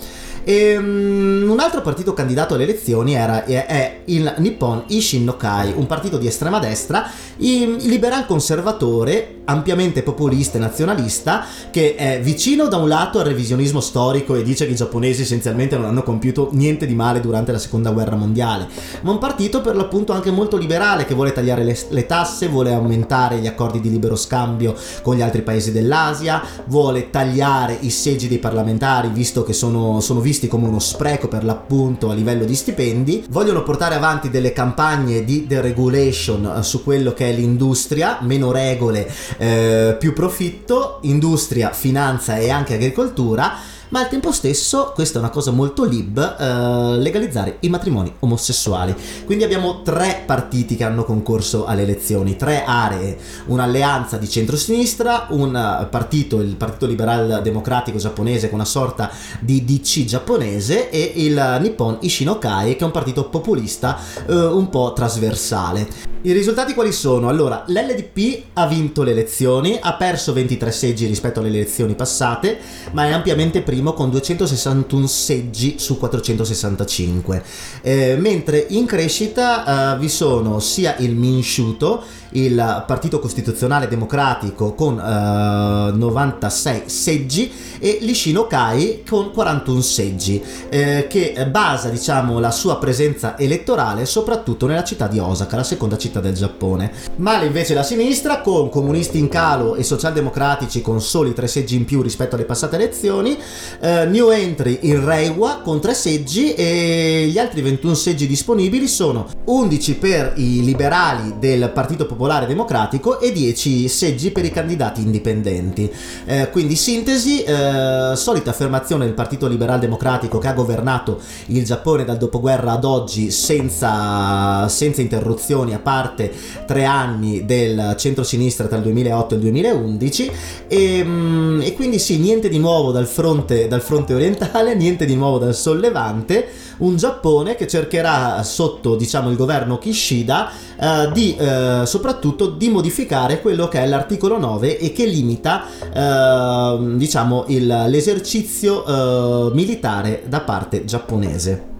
E, um, un altro partito candidato alle elezioni era, è, è il Nippon Ishin no un partito di estrema destra, liberal conservatore, ampiamente populista e nazionalista, che è vicino da un lato al revisionismo storico e dice che i giapponesi essenzialmente non hanno compiuto niente di male durante la seconda guerra mondiale, ma un partito per l'appunto anche molto liberale che vuole tagliare le, le tasse, vuole aumentare gli accordi di libero scambio con gli altri paesi dell'Asia, vuole tagliare i seggi dei parlamentari visto che sono, sono visti visti come uno spreco per l'appunto a livello di stipendi, vogliono portare avanti delle campagne di deregulation eh, su quello che è l'industria, meno regole, eh, più profitto, industria, finanza e anche agricoltura ma al tempo stesso, questa è una cosa molto lib, eh, legalizzare i matrimoni omosessuali. Quindi abbiamo tre partiti che hanno concorso alle elezioni, tre aree, un'alleanza di centrosinistra, un partito, il Partito Liberal Democratico giapponese con una sorta di DC giapponese e il Nippon Ishinokai che è un partito populista eh, un po' trasversale. I risultati quali sono? Allora, l'LDP ha vinto le elezioni, ha perso 23 seggi rispetto alle elezioni passate, ma è ampiamente primo con 261 seggi su 465. Eh, mentre in crescita eh, vi sono sia il Minshuto, il Partito Costituzionale Democratico con eh, 96 seggi e l'Ishino Kai con 41 seggi, eh, che basa diciamo la sua presenza elettorale soprattutto nella città di Osaka, la seconda città del Giappone. Male invece la sinistra con comunisti in calo e socialdemocratici con soli 3 seggi in più rispetto alle passate elezioni, eh, new entry in Reiwa con 3 seggi e gli altri 21 seggi disponibili sono 11 per i liberali del Partito Popolare Democratico e 10 seggi per i candidati indipendenti. Eh, quindi sintesi, eh, solita affermazione del Partito Liberal Democratico che ha governato il Giappone dal dopoguerra ad oggi senza, senza interruzioni, a parte tre anni del centro-sinistra tra il 2008 e il 2011 e, mm, e quindi sì, niente di nuovo dal fronte, dal fronte orientale, niente di nuovo dal sollevante, un Giappone che cercherà sotto diciamo il governo Kishida eh, di eh, soprattutto di modificare quello che è l'articolo 9 e che limita eh, diciamo il, l'esercizio eh, militare da parte giapponese.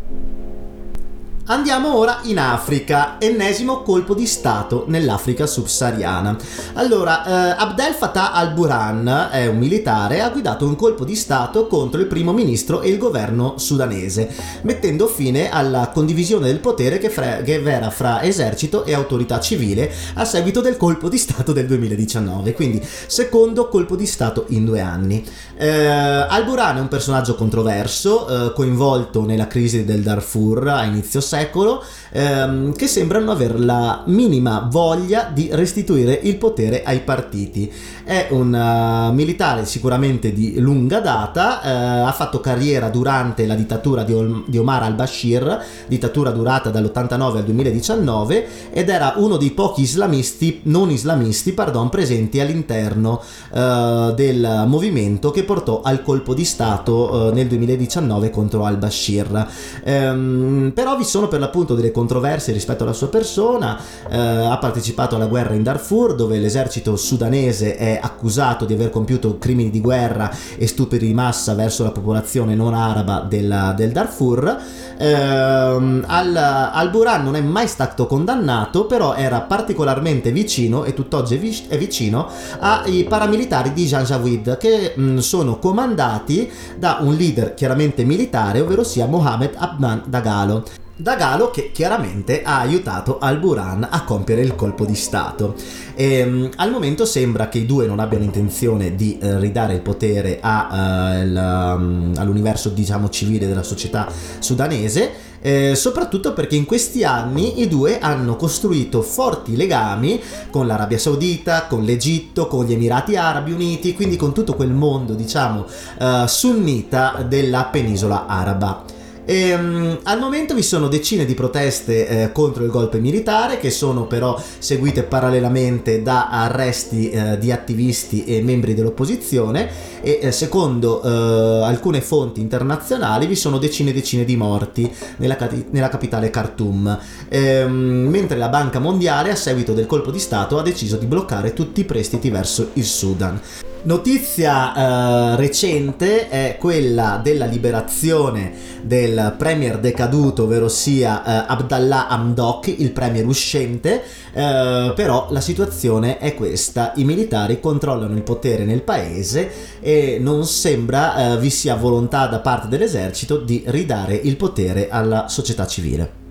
Andiamo ora in Africa, ennesimo colpo di Stato nell'Africa subsahariana. Allora, eh, Abdel Fattah al-Burhan è un militare, ha guidato un colpo di Stato contro il primo ministro e il governo sudanese, mettendo fine alla condivisione del potere che, fra, che era fra esercito e autorità civile a seguito del colpo di Stato del 2019, quindi secondo colpo di Stato in due anni. Eh, al-Burhan è un personaggio controverso, eh, coinvolto nella crisi del Darfur a inizio secolo, secolo ehm, che sembrano avere la minima voglia di restituire il potere ai partiti. È un uh, militare sicuramente di lunga data, eh, ha fatto carriera durante la dittatura di, Ol- di Omar al-Bashir, dittatura durata dall'89 al 2019 ed era uno dei pochi islamisti, non islamisti, pardon, presenti all'interno uh, del movimento che portò al colpo di Stato uh, nel 2019 contro al-Bashir. Um, però vi sono per l'appunto delle controversie rispetto alla sua persona, eh, ha partecipato alla guerra in Darfur dove l'esercito sudanese è accusato di aver compiuto crimini di guerra e stupri di massa verso la popolazione non araba del, del Darfur. Eh, al, al Buran non è mai stato condannato, però era particolarmente vicino e tutt'oggi è, vic- è vicino ai paramilitari di Janjaweed che mh, sono comandati da un leader chiaramente militare, ovvero sia Mohamed Abnan Dagalo. Dagalo che chiaramente ha aiutato Al-Buran a compiere il colpo di Stato. E, um, al momento sembra che i due non abbiano intenzione di uh, ridare il potere a, il, um, all'universo diciamo civile della società sudanese eh, soprattutto perché in questi anni i due hanno costruito forti legami con l'Arabia Saudita, con l'Egitto, con gli Emirati Arabi Uniti, quindi con tutto quel mondo, diciamo, uh, sunnita della penisola araba. E, um, al momento vi sono decine di proteste eh, contro il golpe militare che sono però seguite parallelamente da arresti eh, di attivisti e membri dell'opposizione e eh, secondo eh, alcune fonti internazionali vi sono decine e decine di morti nella, nella capitale Khartoum ehm, mentre la Banca Mondiale a seguito del colpo di Stato ha deciso di bloccare tutti i prestiti verso il Sudan. Notizia eh, recente è quella della liberazione del premier decaduto, ovvero sia eh, Abdallah Hamdok, il premier uscente, eh, però la situazione è questa, i militari controllano il potere nel paese e non sembra eh, vi sia volontà da parte dell'esercito di ridare il potere alla società civile.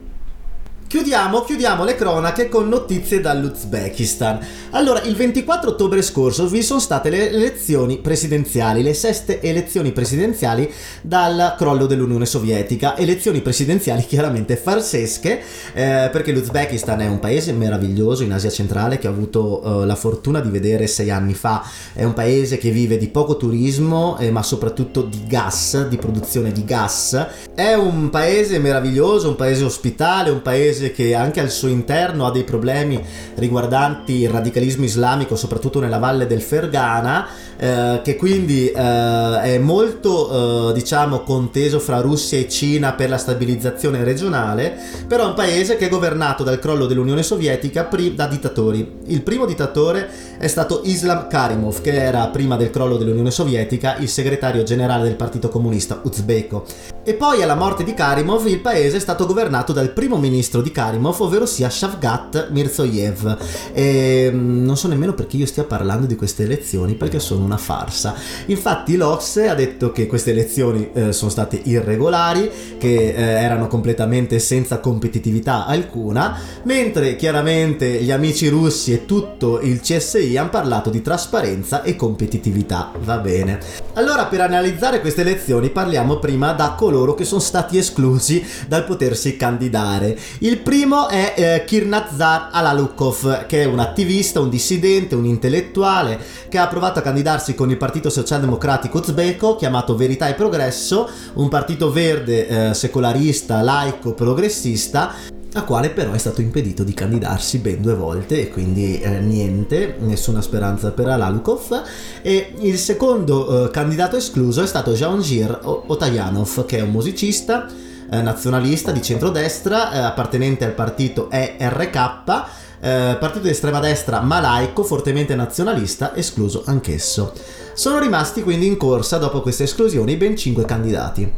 Chiudiamo, chiudiamo le cronache con notizie dall'Uzbekistan. Allora, il 24 ottobre scorso vi sono state le elezioni presidenziali, le seste elezioni presidenziali dal crollo dell'Unione Sovietica. Elezioni presidenziali chiaramente farsesche, eh, perché l'Uzbekistan è un paese meraviglioso in Asia centrale che ho avuto eh, la fortuna di vedere sei anni fa. È un paese che vive di poco turismo, eh, ma soprattutto di gas, di produzione di gas. È un paese meraviglioso, un paese ospitale, un paese paese che anche al suo interno ha dei problemi riguardanti il radicalismo islamico, soprattutto nella valle del Fergana, eh, che quindi eh, è molto eh, diciamo conteso fra Russia e Cina per la stabilizzazione regionale, però è un paese che è governato dal crollo dell'Unione Sovietica pri- da dittatori. Il primo dittatore è stato Islam Karimov, che era prima del crollo dell'Unione Sovietica il segretario generale del Partito Comunista uzbeko. E poi alla morte di Karimov il paese è stato governato dal primo ministro di Karimov, ovvero sia Shavgat Mirzoyev. E mm, non so nemmeno perché io stia parlando di queste elezioni, perché sono una farsa. Infatti l'Ocse ha detto che queste elezioni eh, sono state irregolari, che eh, erano completamente senza competitività alcuna, mentre chiaramente gli amici russi e tutto il CSI hanno parlato di trasparenza e competitività. Va bene. Allora per analizzare queste elezioni parliamo prima da coloro che sono stati esclusi dal potersi candidare. Il primo è eh, Kirnazar Alalukov, che è un attivista, un dissidente, un intellettuale che ha provato a candidarsi con il Partito Socialdemocratico Uzbeko, chiamato Verità e Progresso, un partito verde, eh, secolarista, laico, progressista, a quale però è stato impedito di candidarsi ben due volte e quindi eh, niente, nessuna speranza per Alalukov. E il secondo eh, candidato escluso è stato Jahangir Otayanov, che è un musicista eh, nazionalista di centrodestra, eh, appartenente al partito ERK, eh, partito di estrema destra ma laico, fortemente nazionalista, escluso anch'esso. Sono rimasti quindi in corsa dopo queste esclusioni ben 5 candidati.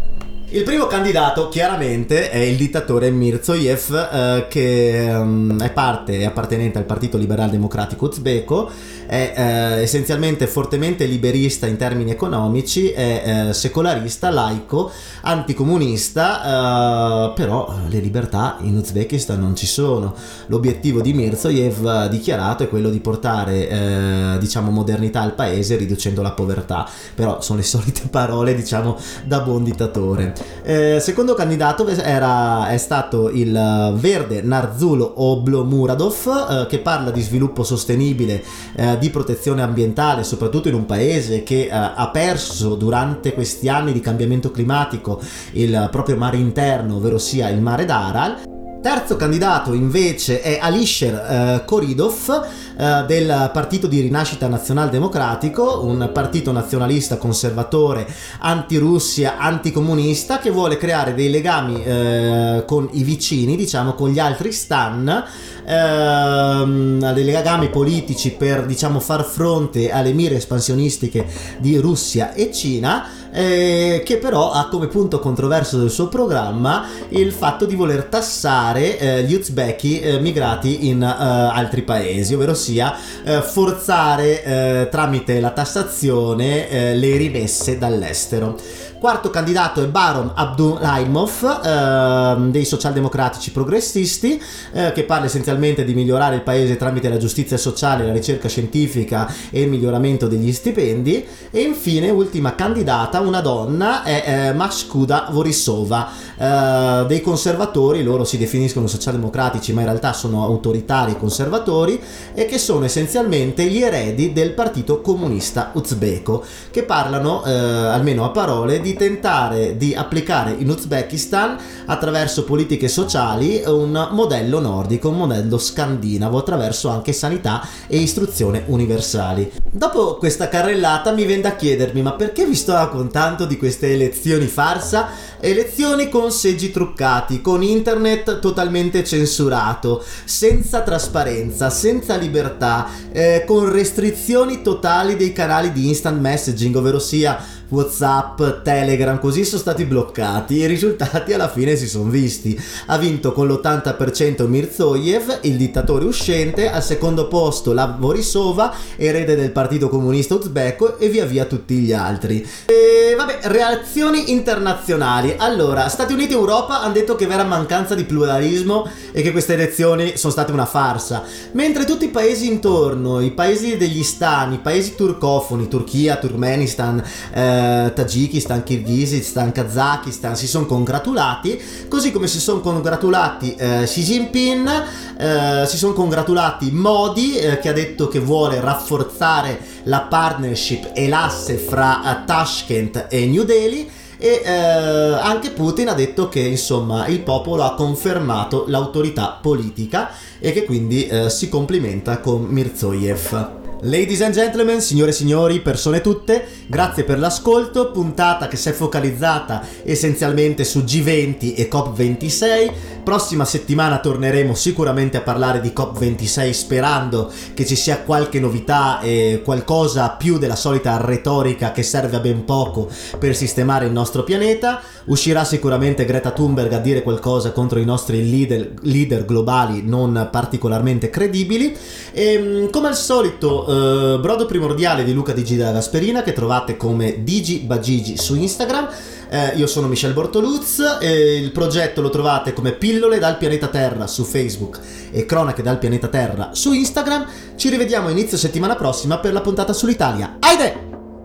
Il primo candidato chiaramente è il dittatore Mirzoyev eh, che um, è parte, è appartenente al Partito Liberal Democratico Uzbeko, è eh, essenzialmente fortemente liberista in termini economici, è eh, secolarista, laico, anticomunista, eh, però le libertà in Uzbekistan non ci sono. L'obiettivo di Mirzoyev dichiarato è quello di portare eh, diciamo modernità al paese riducendo la povertà, però sono le solite parole diciamo da buon dittatore. Eh, secondo candidato era, è stato il verde Narzulo Oblomuradov eh, che parla di sviluppo sostenibile, eh, di protezione ambientale, soprattutto in un paese che eh, ha perso durante questi anni di cambiamento climatico il proprio mare interno, ovvero sia il mare d'Aral. Terzo candidato invece è Alisher eh, Koridov eh, del Partito di Rinascita Nazional Democratico, un partito nazionalista conservatore anti-Russia, anticomunista che vuole creare dei legami eh, con i vicini, diciamo con gli altri stan, ehm, dei legami politici per diciamo far fronte alle mire espansionistiche di Russia e Cina eh, che però ha come punto controverso del suo programma il fatto di voler tassare eh, gli uzbeki eh, migrati in eh, altri paesi, ovvero sia eh, forzare eh, tramite la tassazione le rimesse dall'estero. Quarto candidato è Baron Abdulaimov eh, dei socialdemocratici progressisti eh, che parla essenzialmente di migliorare il paese tramite la giustizia sociale, la ricerca scientifica e il miglioramento degli stipendi. E infine ultima candidata una donna è eh, Mashkuda Vorisova eh, dei conservatori, loro si definiscono socialdemocratici ma in realtà sono autoritari conservatori e che sono essenzialmente gli eredi del partito comunista uzbeko che parlano eh, almeno a parole di tentare di applicare in Uzbekistan attraverso politiche sociali un modello nordico, un modello scandinavo attraverso anche sanità e istruzione universali. Dopo questa carrellata mi viene da chiedermi ma perché vi sto raccontando di queste elezioni farsa? Elezioni con seggi truccati, con internet totalmente censurato, senza trasparenza, senza libertà, eh, con restrizioni totali dei canali di instant messaging, ovvero sia Whatsapp, Telegram, così sono stati bloccati. I risultati alla fine si sono visti. Ha vinto con l'80% Mirzoyev, il dittatore uscente, al secondo posto la Borisova, erede del Partito Comunista Uzbeko e via via tutti gli altri. E vabbè, reazioni internazionali. Allora, Stati Uniti e Europa hanno detto che vera mancanza di pluralismo e che queste elezioni sono state una farsa. Mentre tutti i paesi intorno, i paesi degli stani, i paesi turcofoni, Turchia, Turkmenistan, eh, eh, Tagikistan, Kirghizistan, Kazakistan si sono congratulati, così come si sono congratulati eh, Xi Jinping, eh, si sono congratulati Modi eh, che ha detto che vuole rafforzare la partnership e l'asse fra eh, Tashkent e New Delhi e eh, anche Putin ha detto che insomma il popolo ha confermato l'autorità politica e che quindi eh, si complimenta con Mirzoyev. Ladies and gentlemen, signore e signori, persone tutte, grazie per l'ascolto, puntata che si è focalizzata essenzialmente su G20 e COP26. Prossima settimana torneremo sicuramente a parlare di COP26 sperando che ci sia qualche novità e qualcosa più della solita retorica che serve a ben poco per sistemare il nostro pianeta. Uscirà sicuramente Greta Thunberg a dire qualcosa contro i nostri leader, leader globali non particolarmente credibili. E ehm, come al solito eh, brodo primordiale di Luca Digi della Gasperina che trovate come Digi Bagigi su Instagram. Eh, io sono Michel Bortoluz e il progetto lo trovate come Pillole dal pianeta Terra su Facebook e Cronache dal pianeta Terra su Instagram. Ci rivediamo inizio settimana prossima per la puntata sull'Italia. Aide!